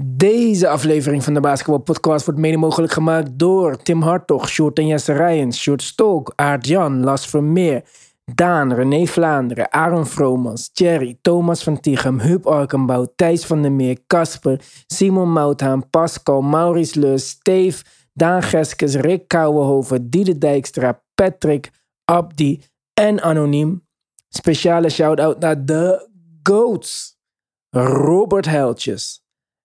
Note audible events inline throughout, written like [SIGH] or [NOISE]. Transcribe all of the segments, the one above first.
Deze aflevering van de Basketball Podcast wordt mede mogelijk gemaakt door Tim Hartog, Sjoerd en Jesse Rijens, Sjoerd Stolk, Aart Jan, Las Vermeer, Daan, René Vlaanderen, Aaron Vromans, Thierry, Thomas van Tichem, Huub Arkenbouw, Thijs van der Meer, Casper, Simon Mouthaan, Pascal, Maurice Leus, Steve, Daan Geskes, Rick Kouwenhoven, Diede Dijkstra, Patrick, Abdi en Anoniem. Speciale shout-out naar de GOATs. Robert Heltjes,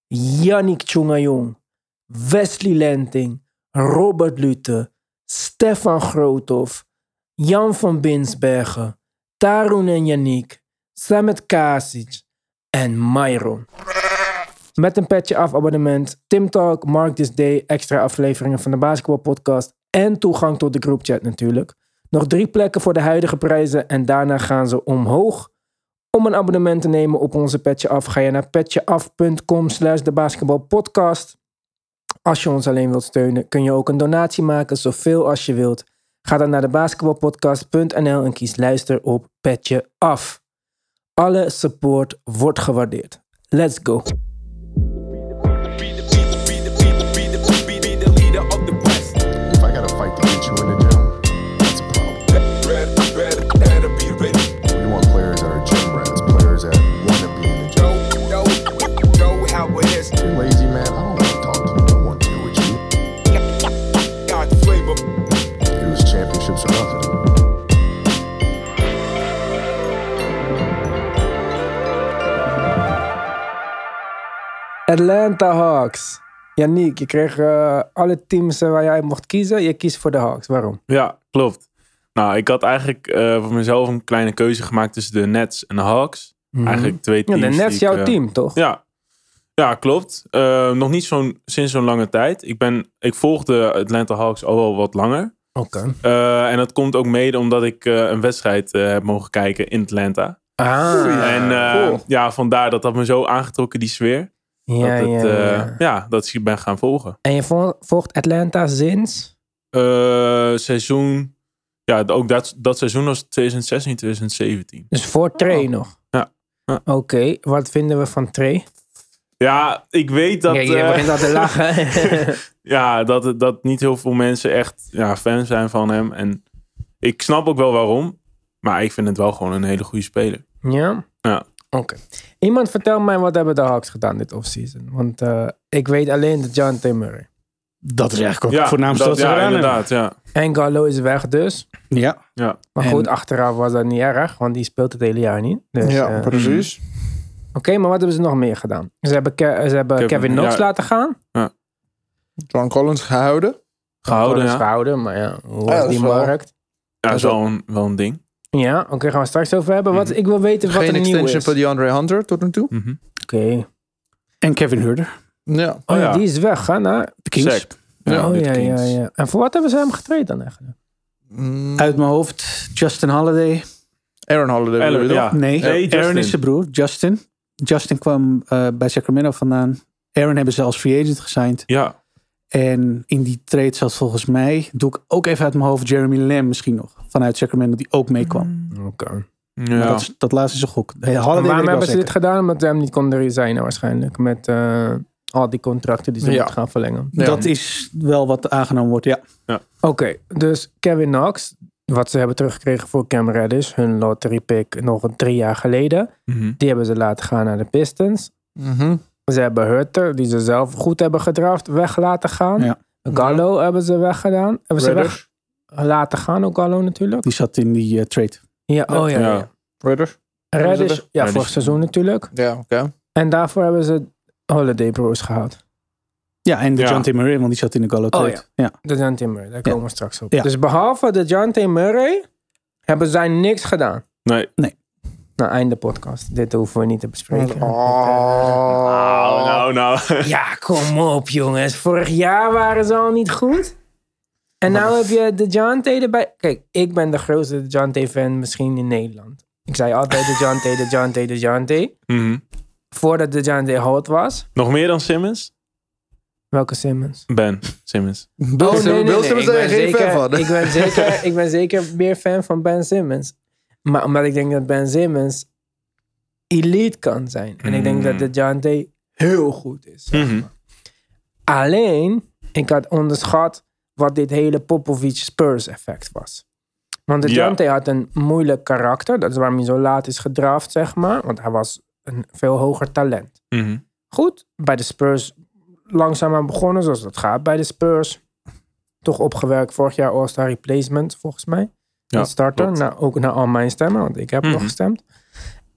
Yannick Tjongajong, Wesley Lenting, Robert Lute, Stefan Groothoff, Jan van Binsbergen, Tarun en Yannick, Samet Kasic en Myron. Met een petje af abonnement, Tim Talk, Mark This Day, extra afleveringen van de Basketball Podcast en toegang tot de groupchat natuurlijk. Nog drie plekken voor de huidige prijzen en daarna gaan ze omhoog. Om een abonnement te nemen op onze Petje Af ga je naar petjeaf.com slash basketbalpodcast. Als je ons alleen wilt steunen kun je ook een donatie maken, zoveel als je wilt. Ga dan naar de basketbalpodcast.nl en kies luister op Petje Af. Alle support wordt gewaardeerd. Let's go. Atlanta Hawks. Yannick, je kreeg eh, alle teams eh, waar jij mocht kiezen. Je kiest voor de Hawks. Waarom? Ja, klopt. Nou, ik had eigenlijk eh, voor mezelf een kleine keuze gemaakt tussen de Nets en de Hawks. Eigenlijk twee Ja, teams. de Nets jouw ik, team, toch? Ja, ja klopt. Nog niet zo'n, sinds zo'n lange tijd. Ik, ben, ik volgde Atlanta Hawks al wel wat langer. Oké. En dat komt ook mede omdat ik een wedstrijd heb mogen kijken in Atlanta. Ah, en cool. ja, vandaar dat had me zo aangetrokken, die sfeer. Ja, dat het, ja, eh, ja. ja, dat ik ben gaan volgen. En je vol- volgt Atlanta sinds? Eh, seizoen, ja, ook dat, dat seizoen was 2016, 2017. Dus voor Trey nog? Ja. Ja. Oké, wat vinden we van Trey? Ja, ik weet dat, Ja, je eh, begint al te lachen. [LAUGHS] ja, dat, dat niet heel veel mensen echt ja, fan zijn van hem. En ik snap ook wel waarom. Maar ik vind het wel gewoon een hele goede speler. ja? Ja. Oké. Iemand vertel mij wat hebben de Hawks gedaan dit offseason. Want eh, ik weet alleen de John T. Murray. Dat is eigenlijk ook Ja, het voornaamste dat, wat ze ja inderdaad. Ja. En Gallo is weg dus. Ja. Ja. Maar En- goed, achteraf was dat niet erg. Want die speelt het hele jaar niet. Dus, ja, eh, precies. Oké, maar wat hebben ze nog meer gedaan? Ze hebben, Ke- ze hebben Kevin, Kevin, Knox ja. laten gaan. John Collins gehouden. Gehouden, Collins ja. gehouden, maar ja, hoe Ja, was dat die wel- markt? Ja, dat is wel een, wel een ding. Ja, oké, gaan we straks over hebben. Wat, ik wil weten wat Geen er nieuw extension is. voor DeAndre Hunter tot nu toe. Mhm. Oké. En Kevin Hurder. Ja. Oh, ja, ja. die is weg, hè? Nou, De Kings. Ja, oh ja, ja, ja. En voor wat hebben ze hem getraind dan eigenlijk? Mm, Uit mijn hoofd Justin Holiday. Aaron Holiday. Aaron, ja. toch? Nee, Aaron is zijn broer. Justin. Justin kwam eh, bij Sacramento vandaan. Aaron hebben ze als free agent gesigned. Ja, En in die trade zat volgens mij, doe ik ook even uit mijn hoofd, Jeremy Lamb misschien nog. Vanuit Sacramento, die ook meekwam. Oké. Maar ja. dat, dat laatste is een gok. Hey, waarom hebben ze dit gedaan? Omdat ze hem niet konden resignen waarschijnlijk. Met eh, al die contracten die ze Ja. moeten gaan verlengen. Ja. Dat is wel wat aangenomen wordt, ja. Oké, dus Kevin Knox. Wat ze hebben teruggekregen voor Cam Reddish. Hun lottery pick nog drie jaar geleden. Mhm. Die hebben ze laten gaan naar de Pistons. Mhm. Ze hebben Hutter, die ze zelf goed hebben gedraft, weg laten gaan. Ja. Gallo hebben ze weggedaan. Hebben ze weg laten gaan, ook Gallo natuurlijk. Die zat in die eh, trade. Ja, oh ja. ja. Reddish, Hebben ja, vorig seizoen natuurlijk. Ja, oké. En daarvoor hebben ze Holiday Bros gehaald. Ja, en de Ja. John T. Murray, want die zat in de Gallo trade. ja. ja. De John T. Murray, daar komen we straks op. Ja. Dus behalve de John T. Murray hebben zij niks gedaan. Nee. Nou, einde podcast. Dit hoeven we niet te bespreken. Oh. Nou, nou, nou. [LAUGHS] Ja, kom op jongens. Vorig jaar waren ze al niet goed. En nou heb je de John T. erbij. Kijk, ik ben de grootste John T. fan misschien in Nederland. Ik zei altijd de John T. de John T. de John T. Mhm. Voordat de John T. hot was. Nog meer dan Simmons? Welke Simmons? Ben Simmons. Bill Oh, nee, nee, Bill nee. Simmons ben geen fan zeker- van. Ik ben, zeker, ik ben zeker meer fan van Ben Simmons. Maar omdat ik denk dat Ben Simmons elite kan zijn. En ik denk dat de John T. heel goed is. zeg Mhm. Alleen, ik had onderschat wat dit hele Popovic-Spurs-effect was. Want de Ja. Jante had een moeilijk karakter. Dat is waarom hij zo laat is gedraft, zeg maar. Want hij was een veel hoger talent. Mhm. Goed, bij de Spurs langzaamaan begonnen, zoals dat gaat bij de Spurs. Toch opgewerkt vorig jaar All-Star Replacement, volgens mij. Ja, starter, nou, ook naar al mijn stemmen, want ik heb nog Mhm. gestemd.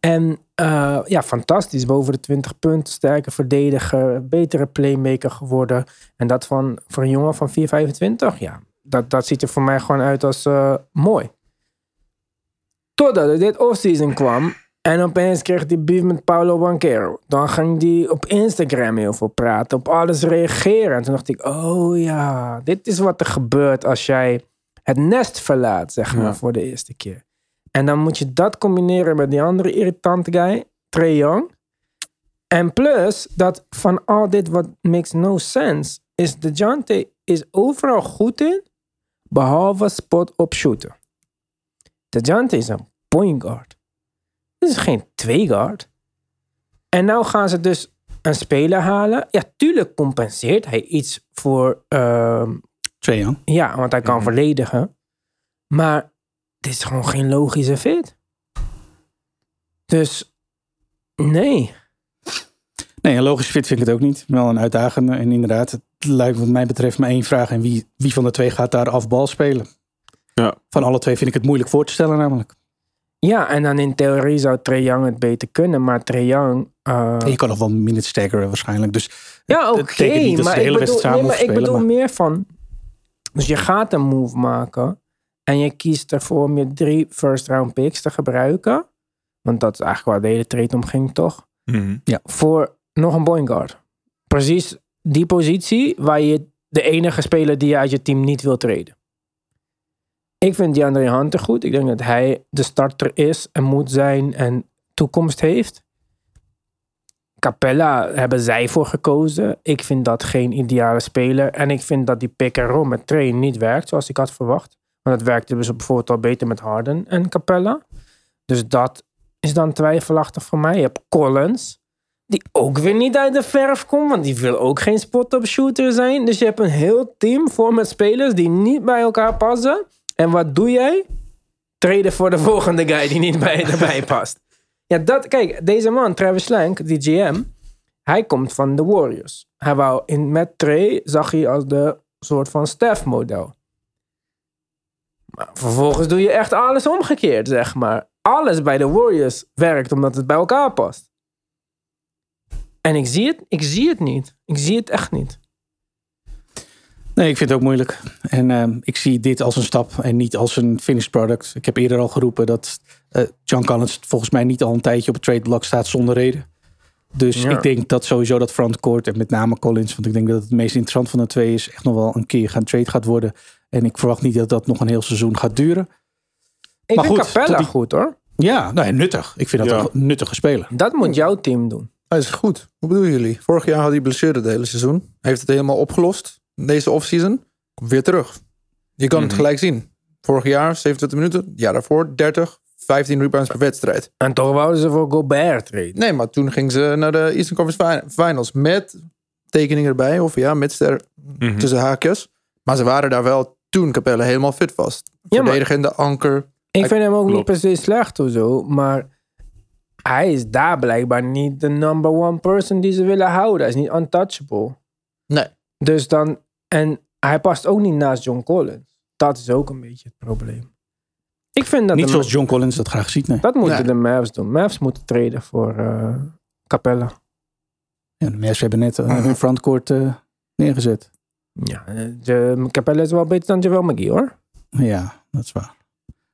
En eh, ja, fantastisch. Boven de 20 punten, sterke verdediger, betere playmaker geworden. En dat van, voor een jongen van 4,25, ja, dat, dat ziet er voor mij gewoon uit als eh, mooi. Totdat dit offseason kwam en opeens kreeg hij beef met Paulo Banquero. Dan ging hij op Instagram heel veel praten, op alles reageren. En toen dacht ik, oh ja, dit is wat er gebeurt als jij het nest verlaat, zeg maar, Ja. voor de eerste keer. En dan moet je dat combineren met die andere irritante guy, Trae Young. En plus, dat van al dit wat makes no sense, is de Jante is overal goed in, behalve spot op shooter. De Jante is een point guard. Dit is geen twee guard. En nou gaan ze dus een speler halen. Ja, tuurlijk compenseert hij iets voor ehm, Trae ja, want hij kan Mhm. verdedigen. Maar dit is gewoon geen logische fit. Dus nee. Nee, een logische fit vind ik het ook niet. Wel een uitdagende. En inderdaad, het lijkt wat mij betreft maar één vraag. En wie, wie van de twee gaat daar afbal spelen? Ja. Van alle twee vind ik het moeilijk voor te stellen namelijk. Ja, en dan in theorie zou Trae Young het beter kunnen. Maar Trae Young... eh, je kan nog wel minutes staggeren waarschijnlijk. Dus ja, oké. ze maar de hele ik bedoel, nee, maar ik bedoel meer van... Dus je gaat een move maken. En je kiest ervoor om je drie first round picks te gebruiken. Want dat is eigenlijk waar de hele trade om ging, toch? Mhm. voor nog een point guard. Precies die positie waar je de enige speler die je uit je team niet wil treden. Ik vind DeAndre Hunter goed. Ik denk dat hij de starter is en moet zijn en toekomst heeft. Capella hebben zij voor gekozen. Ik vind dat geen ideale speler. En ik vind dat die pick and roll met Train niet werkt zoals ik had verwacht. Want het werkte dus bijvoorbeeld al beter met Harden en Capella. Dus dat is dan twijfelachtig voor mij. Je hebt Collins. Die ook weer niet uit de verf komt, want die wil ook geen spot-up shooter zijn. Dus je hebt een heel team vol met spelers die niet bij elkaar passen. En wat doe jij? Treden voor de volgende guy die niet bij erbij past. Ja, dat, kijk, deze man, Travis Slank, die GM, hij komt van de Warriors. Hij wou in, met Trey zag hij als de soort van Steph-model. Vervolgens doe je echt alles omgekeerd, zeg maar. Alles bij de Warriors werkt omdat het bij elkaar past. En ik zie het, ik zie het niet. Ik zie het echt niet. Nee, ik vind het ook moeilijk. En ehm, ik zie dit als een stap en niet als een finished product. Ik heb eerder al geroepen dat eh, John Collins volgens mij niet al een tijdje op het trade block staat zonder reden. Dus Ja. ik denk dat sowieso dat frontcourt en met name Collins, want ik denk dat het meest interessant van de twee is, echt nog wel een keer gaan trade gaat worden. En ik verwacht niet dat dat nog een heel seizoen gaat duren. Ik Maar vind goed, Capella die- goed hoor. Ja, nou ja, nuttig. Ik vind dat Ja. een nuttige speler. Dat moet jouw team doen. Hij is goed. Hoe bedoelen jullie? Vorig jaar had hij blessure het hele seizoen. Hij heeft het helemaal opgelost. Deze offseason komt weer terug. Je kan het Mhm. gelijk zien. Vorig jaar 27 minuten. Jaar daarvoor 30, 15 rebounds per wedstrijd. En toch wouden ze voor Gobert treden. Nee, maar toen ging ze naar de Eastern Conference Fin- Finals met tekeningen erbij. Of ja, met ster Mhm. tussen haakjes. Maar ze waren daar wel toen Capelle helemaal fit was. maar- Verdedigende anker. Ik vind hem ook niet per se slecht of zo, maar hij is daar blijkbaar niet de number one person die ze willen houden. Hij is niet untouchable. Nee. Dus dan, en hij past ook niet naast John Collins. Dat is ook een beetje het probleem. Ik vind dat Niet de- zoals John Collins dat graag ziet. Nee. dat moeten de Mavs doen. Mavs moeten treden voor eh, Capella. Ja, de Mavs hebben net eh, hun frontcourt eh, neergezet. Ja, eh, de, Capella is wel beter dan Javel McGee hoor. Ja, dat is waar.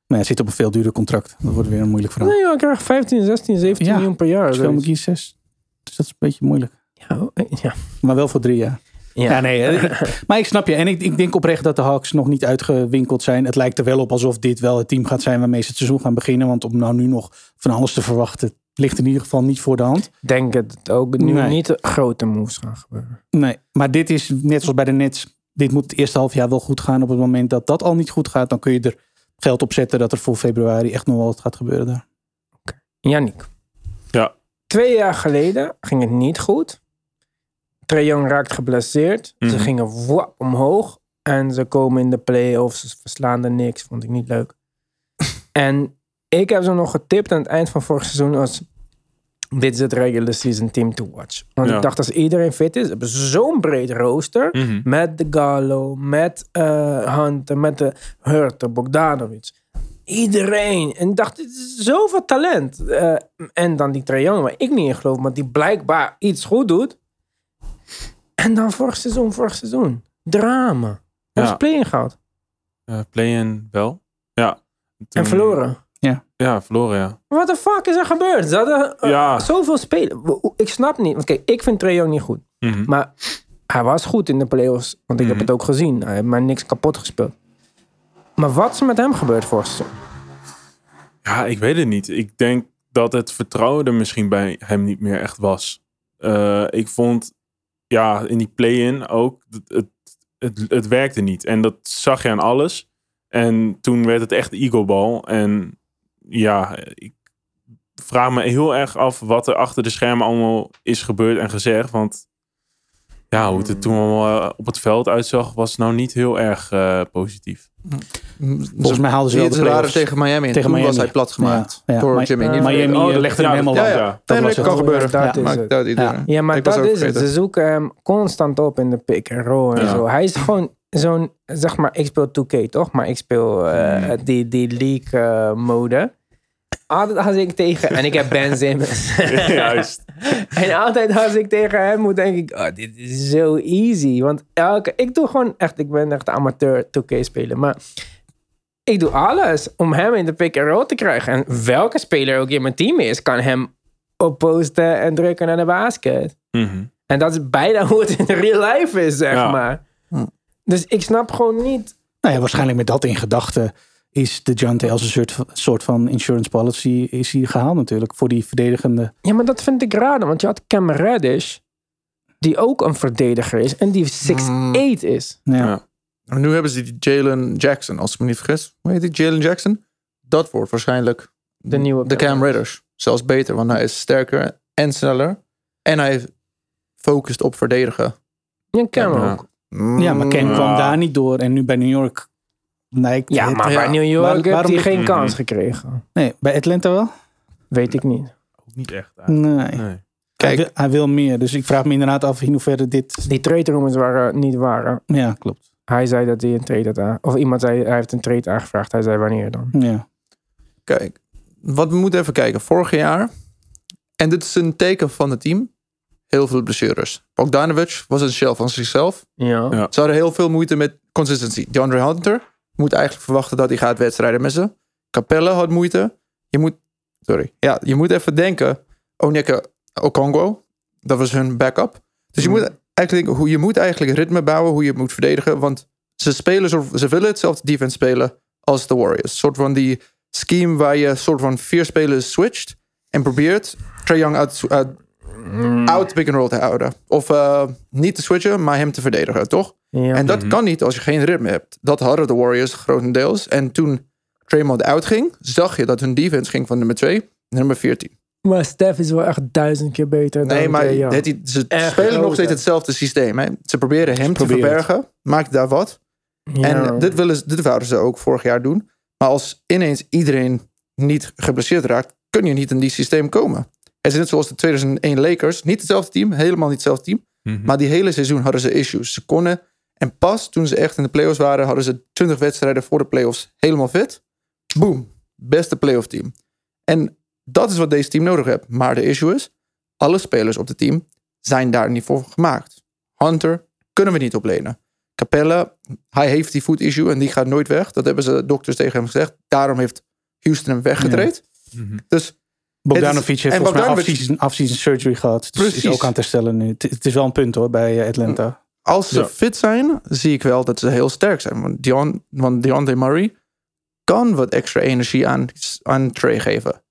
Maar hij zit op een veel duurder contract. Dat wordt weer een moeilijk verhaal. Nee joh, hij krijgt 15, 16, 17 Ja, miljoen per jaar. Zoiets. McGee 6. Dus dat is een beetje moeilijk. Ja, eh, ja. Maar wel voor drie jaar. Ja. Ja, nee. eh, ik- [LAUGHS] maar ik snap je. En ik, ik denk oprecht dat de Hawks nog niet uitgewinkeld zijn. Het lijkt er wel op alsof dit wel het team gaat zijn waarmee ze het seizoen gaan beginnen. Want om nou nu nog van alles te verwachten, ligt in ieder geval niet voor de hand. denk het ook nu Nee. niet grote moves gaan gebeuren. Nee, maar dit is net zoals bij de Nets. Dit moet het eerste half jaar wel goed gaan. Op het moment dat dat al niet goed gaat, dan kun je er geld op zetten dat er voor februari echt nog wel wat gaat gebeuren daar. Yannick. Ja. Twee jaar geleden ging het niet goed. Trae Young raakt geblesseerd. Ze Mhm. gingen wap omhoog. En ze komen in de play-offs. Ze verslaan er niks. Vond ik niet leuk. [LAUGHS] en ik heb ze nog getipt aan het eind van vorig seizoen als... Dit is het regular season team to watch. Want Ja. ik dacht als iedereen fit is, hebben ze zo'n breed rooster. Mhm. Met de Gallo, met eh Hunter, met de Hurter, Bogdanovic. Iedereen. En ik dacht, dit is zoveel talent. Eh, en dan die Young, waar ik niet in geloof, maar die blijkbaar iets goed doet. En dan vorig seizoen, vorig seizoen. Drama. Ja. Ons play-in gehad. Eh, Play-in wel. Ja. En verloren. Ja, verloren, ja. Wat de fuck is er gebeurd? Ze hadden eh, Ja. zoveel spelen. Ik snap niet. Want kijk, ik vind Trae Young niet goed. Mhm. Maar hij was goed in de playoffs. Want ik Mhm. heb het ook gezien. Hij heeft maar niks kapot gespeeld. Maar wat is er met hem gebeurd vorig seizoen? Ja, ik weet het niet. Ik denk dat het vertrouwen er misschien bij hem niet meer echt was. Eh, ik vond, ja, in die play-in ook, het, het, het, werkte niet. En dat zag je aan alles. En toen werd het echt ego-bal. En ja, ik vraag me heel erg af wat er achter de schermen allemaal is gebeurd en gezegd. Want ja, hoe het er toen allemaal eh, op het veld uitzag, was nou niet heel erg eh, positief. Volgens mij haalden ze wel de waren playoffs. tegen Miami. En tegen toen Miami. was hij plat gemaakt. Ja, ja. Door Jimmy. Miami Oh, dat- legde hem helemaal ja, ja. Dat Nee, kan gebeuren. Dat is het. iedereen. Ja, maar Ik dat is het. Ze zoeken hem constant op in de pick and roll en Ja. zo. Hij is gewoon zo'n, zeg maar, ik speel 2K toch? Maar ik speel eh, die, die league mode. Altijd als ik tegen, en ik heb Ben Simmons. [LAUGHS] Juist. [LAUGHS] en altijd als ik tegen hem moet, denk ik, oh, dit is zo easy. Want elke, ik doe gewoon echt, ik ben echt amateur 2K speler. Maar ik doe alles om hem in de pick and roll te krijgen. En welke speler ook in mijn team is, kan hem opposten en drukken naar de basket. Mhm. En dat is bijna [LAUGHS] hoe het in real life is, zeg Ja. maar. Hm. Dus ik snap gewoon niet. Nou ja, waarschijnlijk met dat in gedachten is de Jante als een soort, soort van insurance policy is hij gehaald natuurlijk. Voor die verdedigende. Ja, maar dat vind ik raar. Want je had Cam Reddish, die ook een verdediger is. En die 6'8 is. Ja. Ja. En nu hebben ze die Jalen Jackson, als ik me niet vergis. Hoe heet die Jalen Jackson? Dat wordt waarschijnlijk De nieuwe de Cam Cam Raiders. Zelfs beter, want hij is sterker en sneller. En hij focust op verdedigen. Ja, Cam Ja. ook. ja, maar Ken Ja. kwam daar niet door. En nu bij New York. Nee, ik- Ja, maar Ja. bij New York Waar- heeft hij geen kans gekregen. nee, bij Atlanta wel? Weet ik niet. Ook niet echt. eigenlijk. Nee. Nee. Hij, Kijk. wil, hij wil meer. Dus ik vraag me inderdaad af in hoeverre dit. Die trade rumors waren niet waar. Ja, klopt. Hij zei dat hij een trade had aan- Of iemand zei, hij heeft een trade aangevraagd. Hij zei wanneer dan. Ja. Kijk, wat we moeten even kijken. Vorig jaar, en dit is een teken van het team, heel veel blessures. Bogdanovic was een shell van zichzelf. Ja. Ja. Ze hadden heel veel moeite met consistency. DeAndre Hunter moet eigenlijk verwachten dat hij gaat wedstrijden missen. Capella had moeite. Je moet, sorry, ja, je moet even denken. Onyeka Okongwo, dat was hun backup. Dus je Mhm. moet eigenlijk hoe je moet eigenlijk ritme bouwen, hoe je moet verdedigen, want ze spelen, ze willen hetzelfde defense spelen als de Warriors. Een soort van die scheme waar je soort van vier spelers switcht en probeert Trae Young uit, uit, out pick and roll te houden. Of eh, niet te switchen, maar hem te verdedigen, toch? Ja. En dat kan niet als je geen ritme hebt. Dat hadden de Warriors grotendeels. En toen Draymond uitging, zag je dat hun defense ging van nummer 2 naar nummer 14. Maar Steph is wel echt duizend keer beter dan Nee, maar Trae het- ze Echt spelen nog steeds hetzelfde systeem. Hè? Ze proberen hem te proberen het. verbergen. Maakt daar wat. Ja. En dit, willen, ze- dit wouden ze ook vorig jaar doen. Maar als ineens iedereen niet geblesseerd raakt, kun je niet in die systeem komen. Het is net zoals de 2001 Lakers. Niet hetzelfde team, helemaal niet hetzelfde team. Mhm. Maar die hele seizoen hadden ze issues. Ze konden. En pas toen ze echt in de playoffs waren, hadden ze 20 wedstrijden voor de playoffs helemaal fit. Boom. Beste playoff team. En dat is wat deze team nodig heeft. Maar de issue is, alle spelers op het team zijn daar niet voor gemaakt. Hunter kunnen we niet oplenen. Capella, hij heeft die foot issue en die gaat nooit weg. Dat hebben ze dokters tegen hem gezegd. Daarom heeft Houston hem weggetraind. Mhm. Dus Bogdanovic heeft en volgens mij afseason, afseason surgery gehad. Dus Precies. is ook aan het herstellen nu. Het, is wel een punt hoor bij Atlanta. Als ze Ja. fit zijn, zie ik wel dat ze heel sterk zijn. Want, Deon, want Deontay Murray kan wat extra energie aan, aan Trey geven.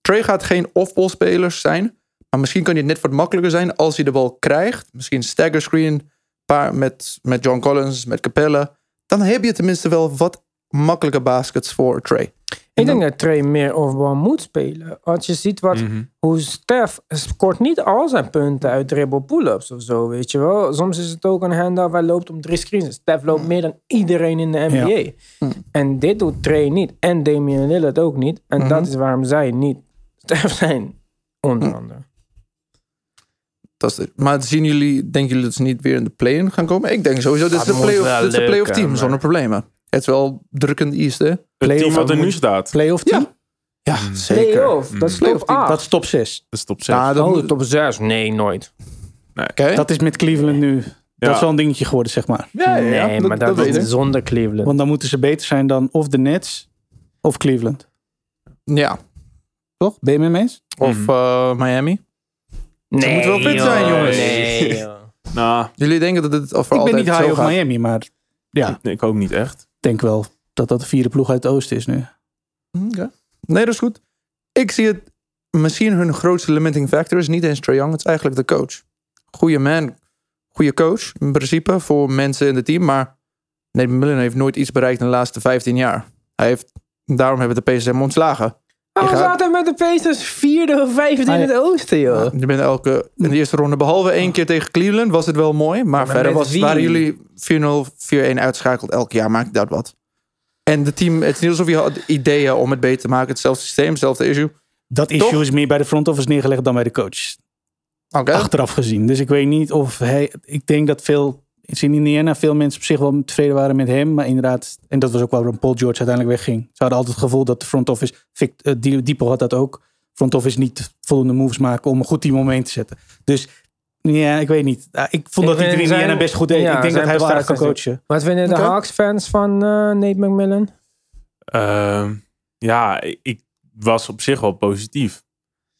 Trey gaat geen off-ball speler zijn. Maar misschien kan hij net wat makkelijker zijn als hij de bal krijgt. Misschien stagger screen paar met, met John Collins, met Capella. Dan heb je tenminste wel wat makkelijke baskets voor Trey. Ik denk dat Trey meer overbal moet spelen. Als je ziet wat, Mhm. hoe Stef scoort niet al zijn punten uit dribble pull-ups of zo, weet je wel. Soms is het ook een handoff, hij loopt om drie screens. Stef loopt meer dan iedereen in de NBA. En dit doet Trey niet. En Damian Lillard ook niet. En dat is waarom zij niet [LAUGHS] Stef zijn, onder andere. Dat is het. Maar zien jullie, denken jullie dat ze niet weer in de play-in gaan komen? Ik denk sowieso, dit is Dat de play-off, wel dit is de play-off lukken, team, zonder problemen. Het is wel druk in de East, hè? Het Playoff team wat er nu staat. Playoff team? Ja, zeker. Playoff, dat is top Playoff team. 8. Dat is top 6. Dat is top 6. Ja, dat Oh, moet- top 6? Nee, nooit. Oké. Dat is met Cleveland nu. Dat Ja. is wel een dingetje geworden, zeg maar. Ja, ja, ja, nee, dat- maar dat is ik. zonder Cleveland. Want dan moeten ze beter zijn dan of de Nets of Cleveland. Ja. Toch? Ben je mee eens? Of Mhm. eh, Miami. nee, moeten wel fit joh, zijn, jongens. Nee, joh. [LAUGHS] Nou, Jullie denken dat het voor Ik ben niet high op? Miami, maar ja, ik ik ook niet echt. denk wel dat dat de vierde ploeg uit het oosten is nu. Oké. Nee, dat is goed. Ik zie het, misschien hun grootste limiting factor is niet eens Trae Young, het is eigenlijk de coach. Goeie man, goede coach in principe voor mensen in het team, maar Nate McMillan heeft nooit iets bereikt in de laatste 15 jaar. Hij heeft, daarom hebben de Pacers hem ontslagen. Waarom gaat- zaten met de Pacers vierde of vijfde in Ah, het oosten, joh? Je bent elke, in de eerste ronde, behalve één keer tegen Cleveland, was het wel mooi. Maar, Maar verder was, waren jullie 4-0, 4-1 uitschakeld elk jaar. Maakt dat wat. En de team, het is niet alsof je had ideeën om het beter te maken. Hetzelfde systeem, hetzelfde issue. Dat issue is meer bij de front office neergelegd dan bij de coach. Oké. Achteraf gezien. Dus ik weet niet of hij... Ik denk dat veel... In Indiana veel mensen op zich wel tevreden waren met hem. Maar inderdaad... En dat was ook waarom Paul George uiteindelijk wegging. Ze hadden altijd het gevoel dat de front office... Uh, Diepo had dat ook. Front office niet voldoende moves maken om een goed team omheen te zetten. Dus ja, ik weet niet. Ah, Ik vond Ik dat hij Indiana zijn- best goed deed. ja, ik denk dat hij wel aardig kan coachen. Wat vinden de Oké. Hawks-fans van eh, Nate McMillan? Ehm, ja, ik, was op zich wel positief.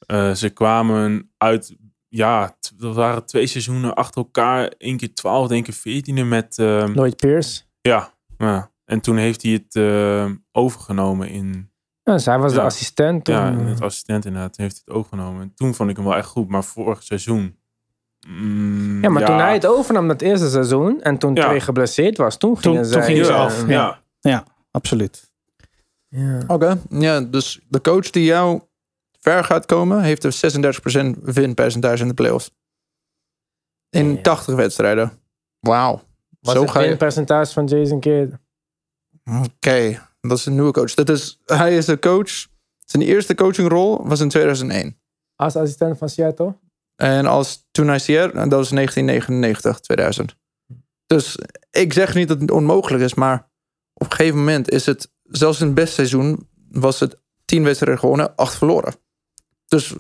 Eh, ze kwamen uit, ja, dat waren twee seizoenen achter elkaar. Eén keer 12, één keer 14 met, ehm, Lloyd Pierce. ja, ja. En toen heeft hij het ehm, overgenomen in, Ja, dus hij was de Ja. assistent toen. ja, in het assistent inderdaad. Heeft hij het overgenomen. En toen vond ik hem wel echt goed. Maar vorig seizoen... mm, ja, maar toen hij het overnam dat eerste seizoen en toen Ja. Trey geblesseerd was, toen Toen- gingen toen zij... gingen ze eh, af, ja. Ja, absoluut. ja. Oké. Ja, dus de coach die jou ver gaat komen, heeft een 36% winpercentage in de playoffs. In Ja. 80 wedstrijden. Wauw. Wat Zo is het je. percentage van Jason Kidd? Oké, dat is een nieuwe coach. Dat is, hij is de coach. Zijn eerste coachingrol was in 2001. Als assistent van Seattle? En als toen hij Sierra, dat was 1999, 2000. Dus ik zeg niet dat het onmogelijk is, maar op een gegeven moment is het, zelfs in het beste seizoen, was het 10 wedstrijden gewonnen, 8 verloren. Dus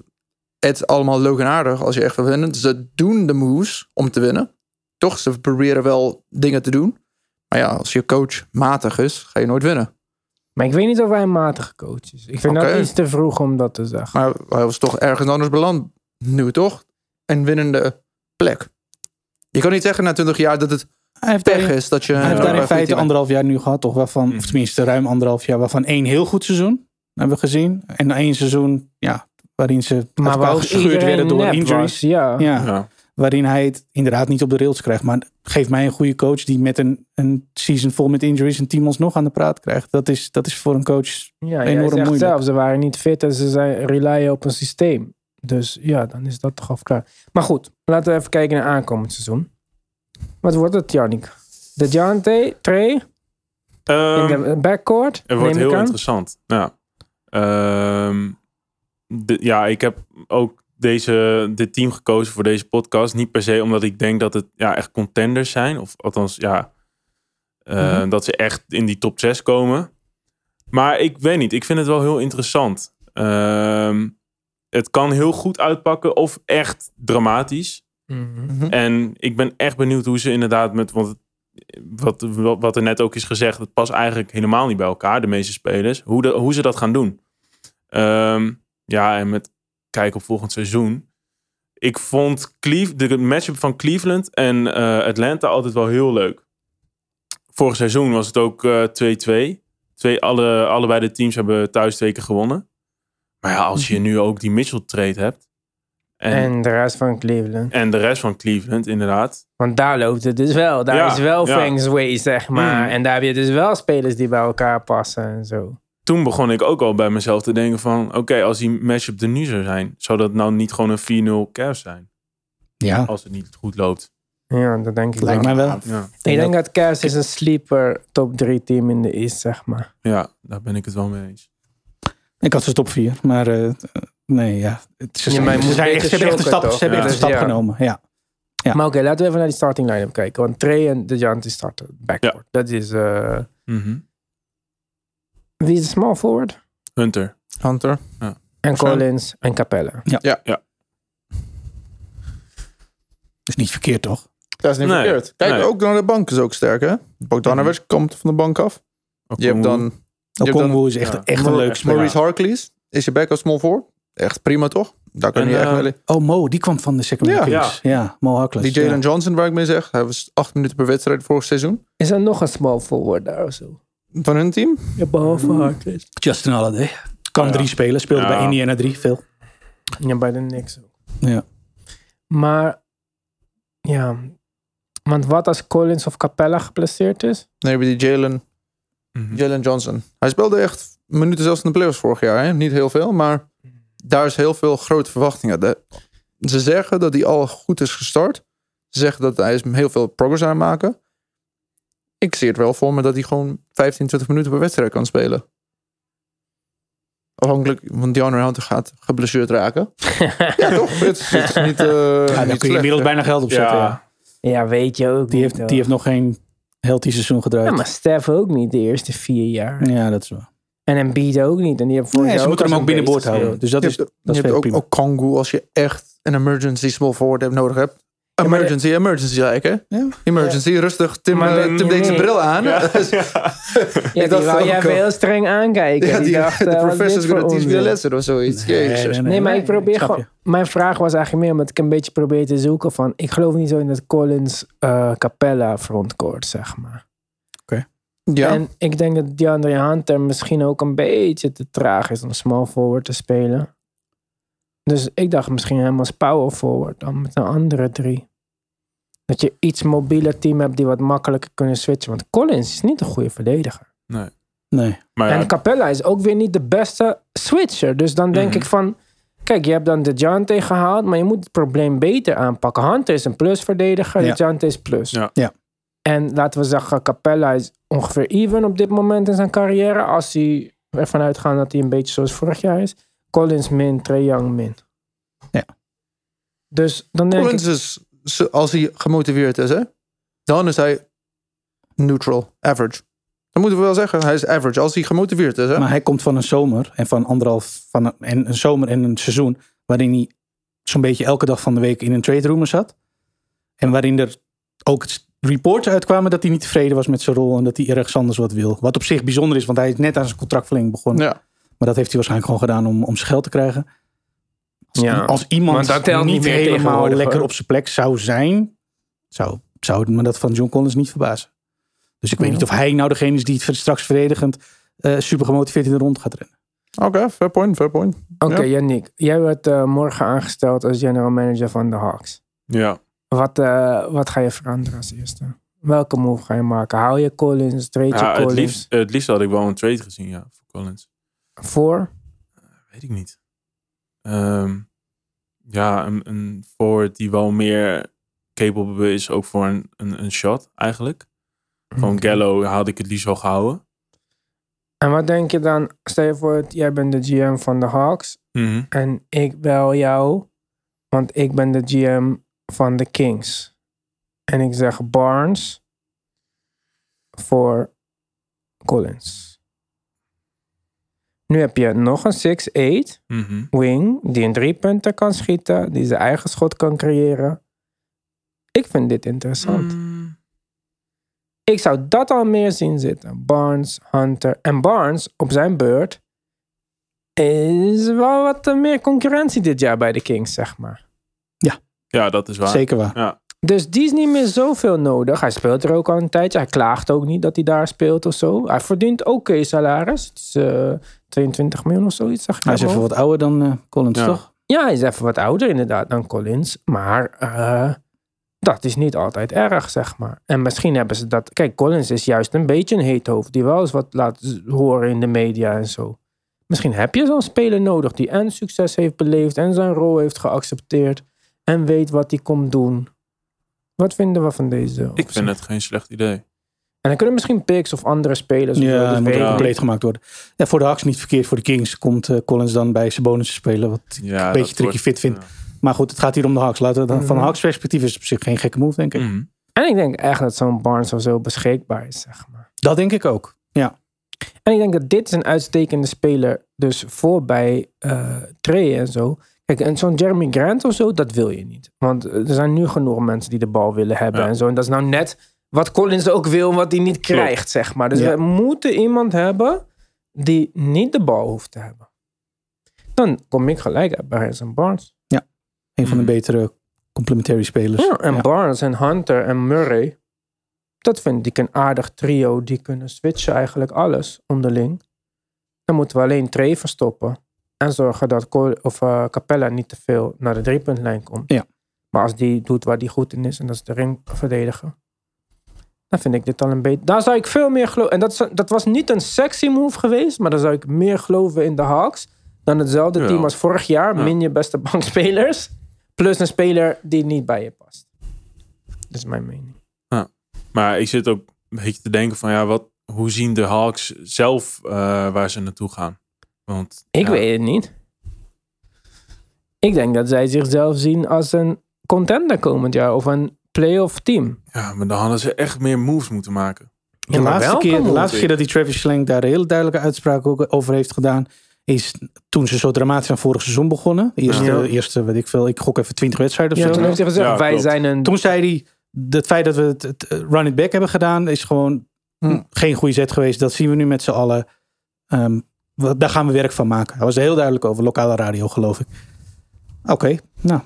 het is allemaal leuk en aardig als je echt wil winnen. Ze doen de moves om te winnen. Toch, ze proberen wel dingen te doen. Maar ja, als je coach matig is, ga je nooit winnen. Maar ik weet niet of hij een matige coach is. Ik vind dat iets te vroeg om dat te zeggen. Maar hij was toch ergens anders beland. Nu toch? Een winnende plek. Je kan niet zeggen na 20 jaar dat het Hij heeft pech daarin, is dat je... hij heeft bij daar in feite anderhalf jaar nu gehad, toch? Waarvan, Mhm. of tenminste ruim anderhalf jaar, waarvan één heel goed seizoen hebben we gezien. En één seizoen, ja, waarin ze Maar waar gescheurd werden door injuries. was, ja. Ja, Ja. waarin hij het inderdaad niet op de rails krijgt. Maar geef mij een goede coach die met een, een season vol met injuries een team alsnog aan de praat krijgt. Dat is, dat is voor een coach Ja, enorm moeilijk. zelf, ze waren niet fit en ze zijn relyen op een systeem. Dus ja, dan is dat toch al klaar. Maar goed, laten we even kijken naar aankomend seizoen. Wat wordt het, Jannik? De Jante, Trey, Ehm, in de backcourt, Het wordt heel aan. interessant. Ja. Ehm, de- ja, ik heb ook deze, dit team gekozen voor deze podcast. Niet per se omdat ik denk dat het ja, echt contenders zijn. Of althans, ja, eh, Mhm. dat ze echt in die top 6 komen. Maar ik weet niet, ik vind het wel heel interessant. Ehm, het kan heel goed uitpakken of echt dramatisch. Mhm. En ik ben echt benieuwd hoe ze inderdaad met. Want wat, wat wat er net ook is gezegd, het past eigenlijk helemaal niet bij elkaar, de meeste spelers. Hoe, de, hoe ze dat gaan doen. Ehm, ja, en met kijk op volgend seizoen. Ik vond Cleve, de matchup van Cleveland en eh, Atlanta altijd wel heel leuk. Vorig seizoen was het ook eh, 2-2. Twee, alle, allebei de teams hebben thuis twee keer gewonnen. Maar ja, als je nu ook die Mitchell trade hebt. En, en, En de rest van Cleveland. de rest van Cleveland, inderdaad. Want daar loopt het dus wel. Daar Ja, is wel ja. feng shui, zeg maar. Mm. En daar heb je dus wel spelers die bij elkaar passen en zo. toen begon ik ook al bij mezelf te denken van... Oké, als die matchup er nu zou zijn... Zou dat nou niet gewoon een 4-0 Cavs zijn? Ja, Als het niet goed loopt. Ja, dat denk ik lijkt wel. mij wel. Ja, Ik denk dat Cavs is een sleeper top 3 team in de East, zeg maar. ja daar ben ik het wel mee eens. Ik had ze top 4, maar eh, nee, ja. Het, ze Ja, zijn, ze echt, ze hebben echt een stap, ze hebben toch? echt een Ja. stap Ja. genomen. Ja. Ja. Maar oké, laten we even naar die starting line-up kijken. Want Trey en DeJounte starten backcourt. Dat is... eh, Mhm. wie is de small forward? Hunter. Hunter. En Collins en Capella. is niet verkeerd, toch? Dat is niet Nee, verkeerd. Kijk, nee. ook naar de bank is ook sterk, hè? Bogdanovic komt van de bank af. Je hebt dan- Okongwu is echt, ja. echt een leuk speler. Maurice Harkless. Is je backup small voor. Echt prima, toch? Daar kun je En, echt eh. Oh, Mo, die kwam van de Sacramento Ja. Kings. Ja, Mo Harkless. Die Jalen ja. Johnson, waar ik mee zeg. Hij was acht minuten per wedstrijd vorig seizoen. Is er nog een small forward daar of zo? Van hun team. Ja, behalve Harkless. Justin Holiday. Kan Ja. drie spelen. Speelde Ja. bij Indiana 3 veel. Ja, bij de Knicks ook. Ja. Maar, ja. Want wat als Collins of Capella geplaceerd is? Nee, bij die Jalen, Mhm. Jalen Johnson. Hij speelde echt minuten zelfs in de playoffs vorig jaar. Hè? Niet heel veel, maar daar is heel veel grote verwachtingen. De- ze zeggen dat hij al goed is gestart. Ze zeggen dat hij is heel veel progress aan het maken. Ik zie het wel voor me dat hij gewoon 15, 20 minuten per wedstrijd kan spelen. Afhankelijk, want DeAndre Hunter gaat geblesseerd raken. [LAUGHS] ja, toch? Het is, het is niet, eh Ja, daar niet kun je inmiddels bijna geld op zetten. Ja. Ja. Ja, weet je ook Die, niet, heeft, die heeft nog geen healthy seizoen gedraaid. Ja, maar Steph ook niet de eerste vier jaar. Ja, dat is waar. En Embiid ook niet. En die hebben Nee, ze moeten hem ook binnenboord houden. Dus dat je is, hebt, dat is je hebt ook, prima. ook Kongu als je echt een emergency small forward hebt nodig hebt. De- Emergency, emergency hè? Ja. Emergency, rustig. Tim, eh, Tim deed zijn bril aan. Ja, [LAUGHS] Ik dacht wou jij heel streng aankijken. Ja, die die, dacht, [LAUGHS] de eh, professor is dit voor gonna teach me a onzin? lesson of zoiets. Nee, Jezus. nee, Nee, maar ik probeer gewoon... je. Mijn vraag was eigenlijk meer omdat ik een beetje probeer te zoeken van... Ik geloof niet zo in dat Collins eh, Capella frontcourt, zeg maar. Ja, En ik denk dat DeAndre Hunter misschien ook een beetje te traag is om small forward te spelen. Dus ik dacht misschien hem als power forward dan met een andere drie. Dat je iets mobieler team hebt die wat makkelijker kunnen switchen. Want Collins is niet een goede verdediger. Nee. Maar ja, En Capella is ook weer niet de beste switcher. Dus dan denk Mhm. ik van... Kijk, je hebt dan de Jante gehaald, maar je moet het probleem beter aanpakken. Hunter is een plusverdediger, Ja. de Jante is plus. Ja. Ja. En laten we zeggen, Capella is ongeveer even op dit moment in zijn carrière. Als hij ervan uitgaan dat hij een beetje zoals vorig jaar is. Collins min, Trae Young min. Ja. Dus dan denk Collins ik... is, als hij gemotiveerd is, hè, dan is hij neutral, average. Dat moeten we wel zeggen. Hij is average als hij gemotiveerd is. Hè? Maar hij komt van een zomer en van anderhalf van een, en een zomer en een seizoen waarin hij zo'n beetje elke dag van de week in een trade room zat. En waarin er ook reports uitkwamen dat hij niet tevreden was met zijn rol en dat hij ergens anders wat wil. Wat op zich bijzonder is, want hij is net aan zijn contractverlenging begonnen. ja. Maar dat heeft hij waarschijnlijk gewoon gedaan om, om zijn geld te krijgen. Als, Ja, als iemand maar dat telt niet, niet meer helemaal lekker hoor. op zijn plek zou zijn, zou, zou het me dat van John Collins niet verbazen. Dus ik weet niet of hij nou degene is die het straks verdedigend eh, super gemotiveerd in de rond gaat rennen. Oké, fair point, fair point. Oké, Ja. Yannick. Jij wordt eh, morgen aangesteld als general manager van de Hawks. ja. Wat, eh, wat ga je veranderen als eerste? Welke move ga je maken? Hou je Collins, trade je Ja, het, Collins liefst, het liefst had ik wel een trade gezien, ja, voor Collins. voor? Weet ik niet. Ehm, ja, een, een forward die wel meer capable is, ook voor een, een, een shot eigenlijk. Van Oké. Gallo had ik het liefst wel gehouden. En wat denk je dan? Stel je voor, jij bent de GM van de Hawks Mhm. en ik bel jou, want ik ben de GM van de Kings. En ik zeg Barnes voor Collins. Nu heb je nog een 6'8 Mhm. wing die een drie punten kan schieten, die zijn eigen schot kan creëren. Ik vind dit interessant. Mm, Ik zou dat al meer zien zitten. Barnes, Hunter. En Barnes op zijn beurt is wel wat meer concurrentie dit jaar bij de Kings, zeg maar. Ja, dat is waar. Zeker waar. Dus die is niet meer zoveel nodig. Hij speelt er ook al een tijdje. Hij klaagt ook niet dat hij daar speelt of zo. Hij verdient oké salaris. Het is eh, 22 miljoen of zoiets, zag ik Hij is even wat ouder dan eh, Collins, Ja. toch? Ja, hij is even wat ouder inderdaad dan Collins. Maar eh, Dat is niet altijd erg, zeg maar. En misschien hebben ze dat. Kijk, Collins is juist een beetje een heet hoofd. Die wel eens wat laat horen in de media en zo. Misschien heb je zo'n speler nodig die en succes heeft beleefd en zijn rol heeft geaccepteerd. En weet wat hij komt doen. Wat vinden we van deze? Ik vind het geen slecht idee. En dan kunnen misschien picks of andere spelers. of Ja, dat moet compleet gemaakt worden. Ja, voor de Hawks niet verkeerd. Voor de Kings komt eh, Collins dan bij Sabonis te spelen. Wat ik Ja, een beetje tricky wordt- fit vind. ja. Maar goed, het gaat hier om de Hawks. Laten we dan, Van Mhm. Hawks perspectief is het op zich geen gekke move, denk ik. Mhm. En ik denk echt dat zo'n Barnes of zo beschikbaar is, zeg maar. Dat denk ik ook. Ja. En ik denk dat dit is een uitstekende speler. Dus voor bij eh Trey en zo. Kijk, en zo'n Jeremy Grant of zo, dat wil je niet. Want er zijn nu genoeg mensen die de bal willen hebben Ja. en zo. En dat is nou net wat Collins ook wil, wat hij niet krijgt, zeg maar. Dus Ja. we moeten iemand hebben die niet de bal hoeft te hebben. Dan kom ik gelijk uit bij Harrison Barnes. Een van de Mhm. betere complementary spelers. Ja, en Ja. Barnes en Hunter en Murray. Dat vind ik een aardig trio. Die kunnen switchen eigenlijk alles onderling. Dan moeten we alleen Trey verstoppen. En zorgen dat Col- of, eh, Capella niet te veel naar de driepuntlijn komt. Ja. Maar als die doet waar die goed in is. En dat is de ring verdedigen. Dan vind ik dit al een beetje... Daar zou ik veel meer geloven. En dat, dat was niet een sexy move geweest. Maar dan zou ik meer geloven in de Hawks. Dan hetzelfde Ja. team als vorig jaar. Ja. Min je beste bankspelers. Plus een speler die niet bij je past. Dat is mijn mening. Maar ik zit ook een beetje te denken van ja, wat, hoe zien de Hawks zelf eh, waar ze naartoe gaan? Want Ik ja, weet het niet. Ik denk dat zij zichzelf zien als een contender komend jaar. Of een playoff team. Ja, maar dan hadden ze echt meer moves moeten maken. De, Ja, laatste keer, de laatste keer dat die Travis Schlenk daar een hele duidelijke uitspraak ook over heeft gedaan, is toen ze zo dramatisch aan vorig seizoen begonnen. De Eerste, Ja. eerste weet ik veel, ik gok even 20 wedstrijden of Ja, zo. toen heeft hij gezegd, Ja, wij klopt. zijn een... Toen zei hij, het feit dat we het, het eh, run it back hebben gedaan, is gewoon Hm. geen goede zet geweest. Dat zien we nu met z'n allen. Ehm, daar gaan we werk van maken. Hij was er heel duidelijk over, lokale radio geloof ik. Oké, nou.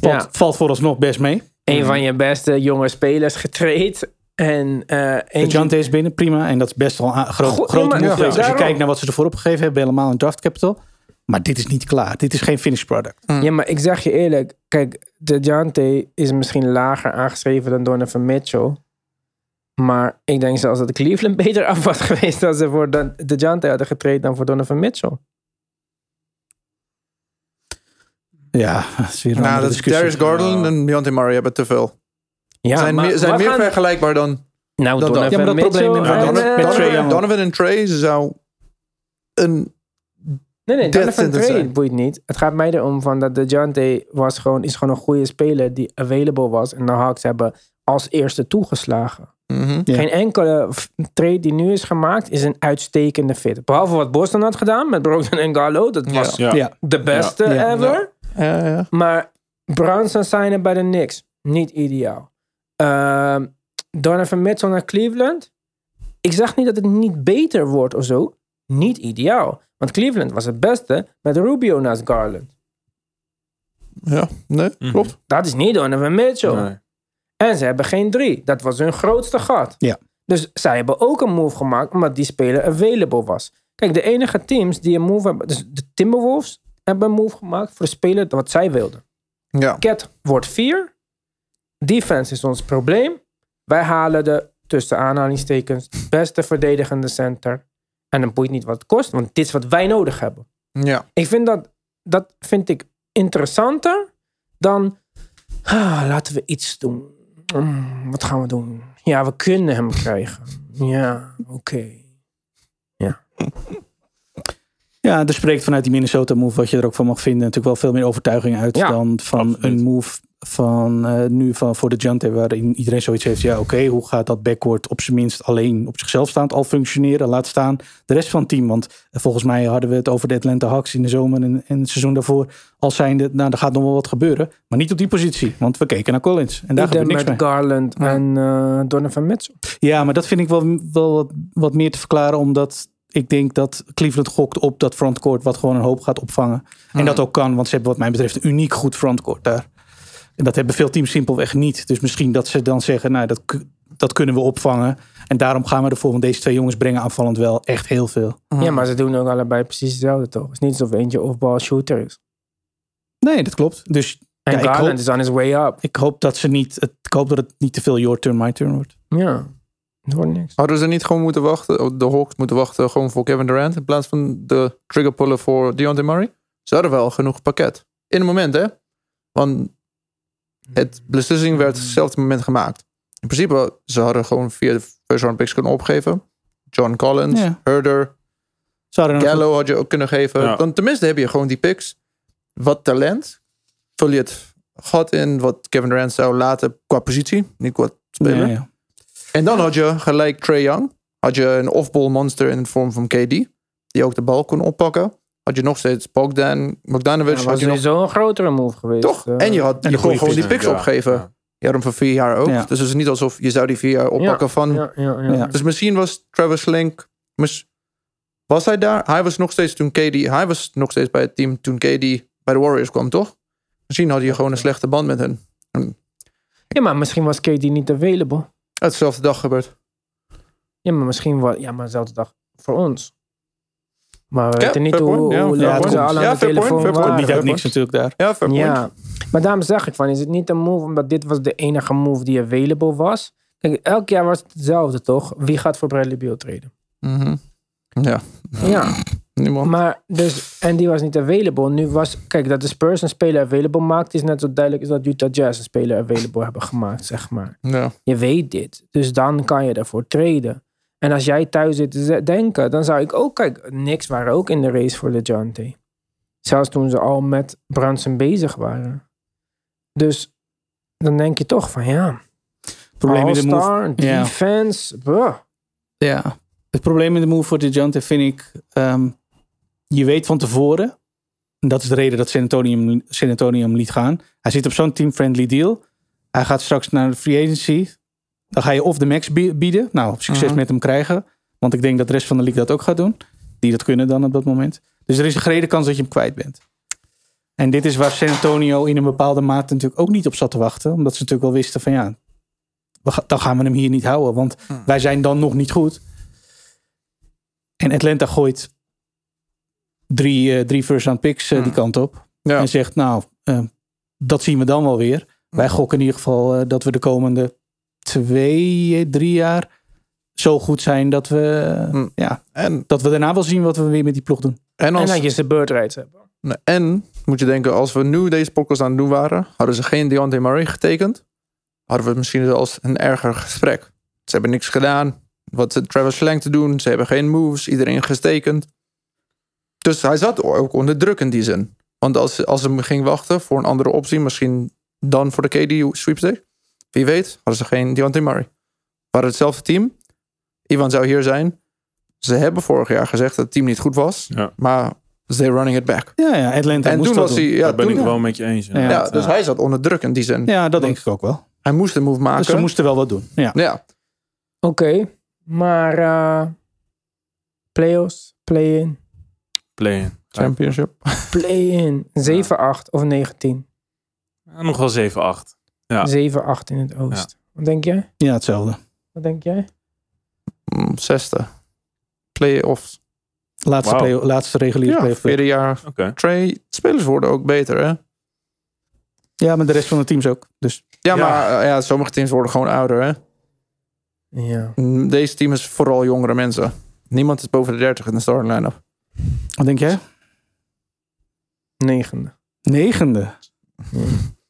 Valt, Ja. valt vooralsnog best mee. een van je beste jonge spelers getraind. En eh Jante is binnen, prima. En dat is best wel een groot, Goed, grote move ja. Als je kijkt naar wat ze ervoor opgegeven hebben, helemaal een draft capital. Maar dit is niet klaar. Dit is geen finished product. Ja, maar ik zeg je eerlijk. Kijk, de Jante is misschien lager aangeschreven dan Donovan Mitchell. Maar ik denk zelfs dat Cleveland [LAUGHS] beter af was geweest als ze voor de, de Jante hadden getraind dan voor Donovan Mitchell. Ja, dat is weer een Nou, dat is. Darius Garland en Deontay Murray hebben te veel. Ja, zijn maar meer, zijn meer gaan- vergelijkbaar dan Nou, dat- Donovan ja, maar dat probleem Mitchell we en, met eh, Young. Donovan en Trey zou een... Nee, nee, Donovan Trey zijn. boeit niet. Het gaat mij erom van dat de Jante was gewoon, is gewoon een goede speler die available was. En de Hawks hebben als eerste toegeslagen. Mhm. Ja. Geen enkele trade die nu is gemaakt is een uitstekende fit. Behalve wat Boston had gedaan met Brogdon en Gallo. Dat was Ja. Ja. de beste Ja. ever. Ja, ja. Maar Brunson signen bij de Knicks. Niet ideaal. Ehm Donovan Mitchell naar Cleveland. Ik zeg niet dat het niet beter wordt of zo. Niet ideaal. Want Cleveland was het beste met Rubio naast Garland. ja. Nee, Mhm. klopt. Dat is niet Donovan Mitchell. Nee. En ze hebben geen drie. Dat was hun grootste gat. Ja. Dus zij hebben ook een move gemaakt omdat die speler available was. Kijk, de enige teams die een move hebben... Dus de Timberwolves hebben een move gemaakt voor de speler wat zij wilden. Ja. Cat wordt 4. Defense is ons probleem. Wij halen de, tussen aanhalingstekens, beste verdedigende center. En dan boeit niet wat het kost, want dit is wat wij nodig hebben. Ja. Ik vind dat, dat vind ik interessanter dan, ah, laten we iets doen. Mm, wat gaan we doen? Ja, we kunnen hem krijgen. Ja, oké. Ja, er spreekt vanuit die Minnesota move, wat je er ook van mag vinden, natuurlijk wel veel meer overtuiging uit Ja, dan van absoluut. een move van eh, nu van voor de Jante, waarin iedereen zoiets heeft. Ja, oké, hoe gaat dat backcourt op zijn minst alleen op zichzelf staand al functioneren? Laat staan de rest van het team. Want eh, volgens mij hadden we het over de Atlanta Hawks in de zomer en, en het seizoen daarvoor. Al zijnde, nou, er gaat nog wel wat gebeuren, maar niet op die positie. Want we keken naar Collins en daar gebeurt niks met mee. Garland en eh Donovan Mitchell. Ja, maar dat vind ik wel, wel wat, wat meer te verklaren. Omdat ik denk dat Cleveland gokt op dat frontcourt. Wat gewoon een hoop gaat opvangen. En dat ook kan. Want ze hebben wat mij betreft een uniek goed frontcourt daar. En dat hebben veel teams simpelweg niet. Dus misschien dat ze dan zeggen, nou dat, dat kunnen we opvangen. En daarom gaan we ervoor. Want deze twee jongens brengen aanvallend wel echt heel veel. Ja, maar ze doen ook allebei precies hetzelfde toch? Het is niet alsof eentje off-ball shooter is. Nee, dat klopt. Dus En Ja, Garland hoop- is on his way up. Ik hoop dat ze niet. Het, ik hoop dat het niet te veel your turn, my turn wordt. Ja, wordt niks. Hadden ze niet gewoon moeten wachten, de Hawks moeten wachten gewoon voor Kevin Durant in plaats van de trigger pullen voor Deontay Murray? Ze hadden wel genoeg pakket. In het moment, hè? Want het beslissing werd op hetzelfde moment gemaakt. In principe, ze hadden gewoon vier first round picks kunnen opgeven. John Collins, Ja. Herder, Gallo had je ook kunnen geven. Ja. Dan tenminste heb je gewoon die picks. Wat talent. Vul je het gat in wat Kevin Durant zou laten qua positie. Niet qua speler. Ja, ja. En dan had je gelijk Trey Young. Had je een off-ball monster in de vorm van KD. Die ook de bal kon oppakken. Had je nog steeds Bogdan, Bogdanovic. Ja, had was je nog, sowieso een grotere move geweest. toch? eh. en je, had, en je kon gewoon die picks ja. opgeven. Ja. Je had hem voor vier jaar ook. Ja. Dus het is niet alsof je zou die vier jaar oppakken van... Ja, ja, ja. Ja. ja. Dus misschien was Travis Link... Was hij daar? Hij was nog steeds toen KD... Hij was nog steeds bij het team toen KD bij de Warriors kwam, toch? Misschien had hij gewoon een slechte band met hen. Ja, maar misschien was KD niet available. Hetzelfde dag gebeurd. Ja, maar misschien was... Ja, maar dezelfde dag voor ons. Maar we Ja, weten niet fair hoe, point. Ja, hoe fair lang point. ze al aan Ja, de fair point, telefoon fair point. waren. Niet uit fair niks natuurlijk daar. Ja, fair point. Ja, maar daarom zeg ik van, is het niet een move omdat dit was de enige move die available was? Kijk, elk jaar was het hetzelfde toch? Wie gaat voor Bradley Beal treden? Mhm. Ja, Ja, niemand. maar dus, en die was niet available. Nu was, kijk, dat de Spurs een speler available maakt, is net zo duidelijk als dat Utah Jazz een speler available hebben gemaakt, zeg maar. Ja. Je weet dit, dus dan kan je ervoor treden. En als jij thuis zit te denken, dan zou ik ook, kijk, niks waren ook in de race voor DeJounte. Zelfs toen ze al met Brunson bezig waren. Dus dan denk je toch van ja, Het probleem in de move. Defense, bruh. Ja. Het probleem in de move voor DeJounte vind ik... ehm, je weet van tevoren... En dat is de reden dat San Antonio, hem- San Antonio hem liet gaan. Hij zit op zo'n team-friendly deal. Hij gaat straks naar de free agency. Dan ga je of de max bie- bieden. Nou, succes Mhm. met hem krijgen. Want ik denk dat de rest van de league dat ook gaat doen. Die dat kunnen dan op dat moment. Dus er is een gerede kans dat je hem kwijt bent. En dit is waar San Antonio in een bepaalde mate natuurlijk ook niet op zat te wachten. Omdat ze natuurlijk wel wisten van ja, dan gaan we hem hier niet houden. Want wij zijn dan nog niet goed. En Atlanta gooit drie, eh, drie first round picks eh, die kant op. Ja. En zegt nou, eh, dat zien we dan wel weer. Wij gokken in ieder geval dat we de komende twee, drie jaar zo goed zijn dat we, Hm. ja, En, dat we daarna wel zien wat we weer met die ploeg doen. en, En als, dat je ze bird rights hebben. en moet je denken, als we nu deze podcast aan het doen waren, hadden ze geen Deontay Murray getekend, hadden we misschien zelfs een erger gesprek. Ze hebben niks gedaan. Wat Travis Slang te doen? Ze hebben geen moves. Iedereen gestekend. Dus hij zat ook onder druk in die zin. Want als, als ze ging wachten voor een andere optie, misschien dan voor de KD sweepstake, wie weet, hadden ze geen Deontay Murray. Waren hetzelfde team. Ivan zou hier zijn. Ze hebben vorig jaar gezegd dat het team niet goed was, Ja. maar they're running it back. Ja, ja Atlanta En moest toen dat was doen. hij, ja, Daar ben toen, ik wel met je eens. Ja. ja, dus hij zat onder druk in die zin. Ja, dat denk ik ook wel. Hij moest een move maken. Dus ze moesten wel wat doen. Ja. Ja, Oké, maar eh playoffs, play-in, Play-in. championship. play-in, 7-8 of 19? Ja, nog wel 7-8. Ja. 7-8 in het oosten. Wat denk jij? ja, hetzelfde. Wat denk jij? Mm, Zesde. Play-offs. Laatste, play, laatste reguliere Ja, playoff. vierde jaar. Oké. Trey, spelers worden ook beter, hè? Ja, maar de rest van de teams ook. Dus Ja, Ja. maar eh, ja, sommige teams worden gewoon ouder, hè? Ja. Mm, Deze team is vooral jongere mensen. Niemand is boven de 30 in de starting line-up. Wat denk jij? Negende. Negende.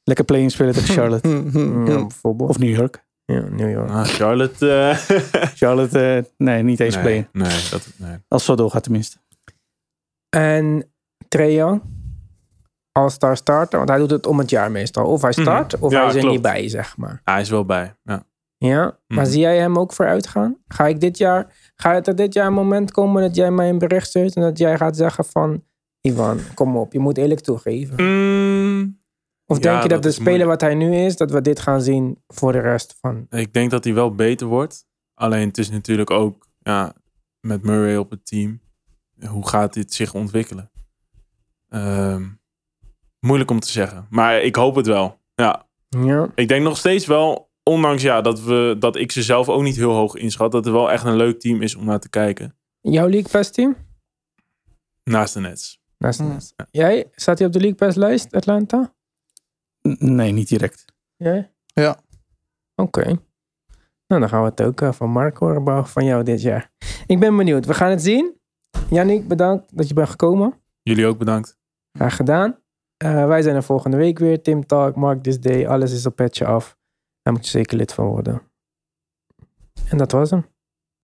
Lekker play-in spelen tegen Charlotte. [LAUGHS] Ja, bijvoorbeeld. Of New York. ja, New York. Ah, Charlotte. eh, [LAUGHS] Charlotte, eh, nee, niet eens nee, play-in. nee, dat, nee. Als het zo doorgaat tenminste. En Trae Young, All-Star starter, want hij doet het om het jaar meestal. Of hij start, of Ja, hij is er klopt. niet bij, zeg maar. Hij is wel bij. Ja. Ja, maar Mhm. zie jij hem ook vooruit gaan? Ga ik dit jaar, gaat er dit jaar een moment komen dat jij mij een bericht stuurt en dat jij gaat zeggen van, Ivan, kom op, je moet eerlijk toegeven. Mm, Of Ja, denk je dat, dat de speler wat hij nu is, dat we dit gaan zien voor de rest van... ik denk dat hij wel beter wordt. Alleen het is natuurlijk ook ja, met Murray op het team. Hoe gaat dit zich ontwikkelen? Ehm, moeilijk om te zeggen. Maar ik hoop het wel. Ja, Ja, ik denk nog steeds wel, ondanks ja, dat, we, dat ik ze zelf ook niet heel hoog inschat, dat het wel echt een leuk team is om naar te kijken. jouw League Pass team? Naast de Nets. Naast de. Nets. Jij, staat hij op de League Pass lijst, Atlanta? N- Nee, niet direct. Jij? Ja. Oké. Nou, dan gaan we het ook eh, van Mark horen, van jou dit jaar. Ik ben benieuwd. We gaan het zien. Yannick, bedankt dat je bent gekomen. Jullie ook bedankt. Graag gedaan. Eh, wij zijn er volgende week weer. Tim Talk, Mark This Day. Alles is op petje af. Daar moet je zeker lid van worden. En dat was hem.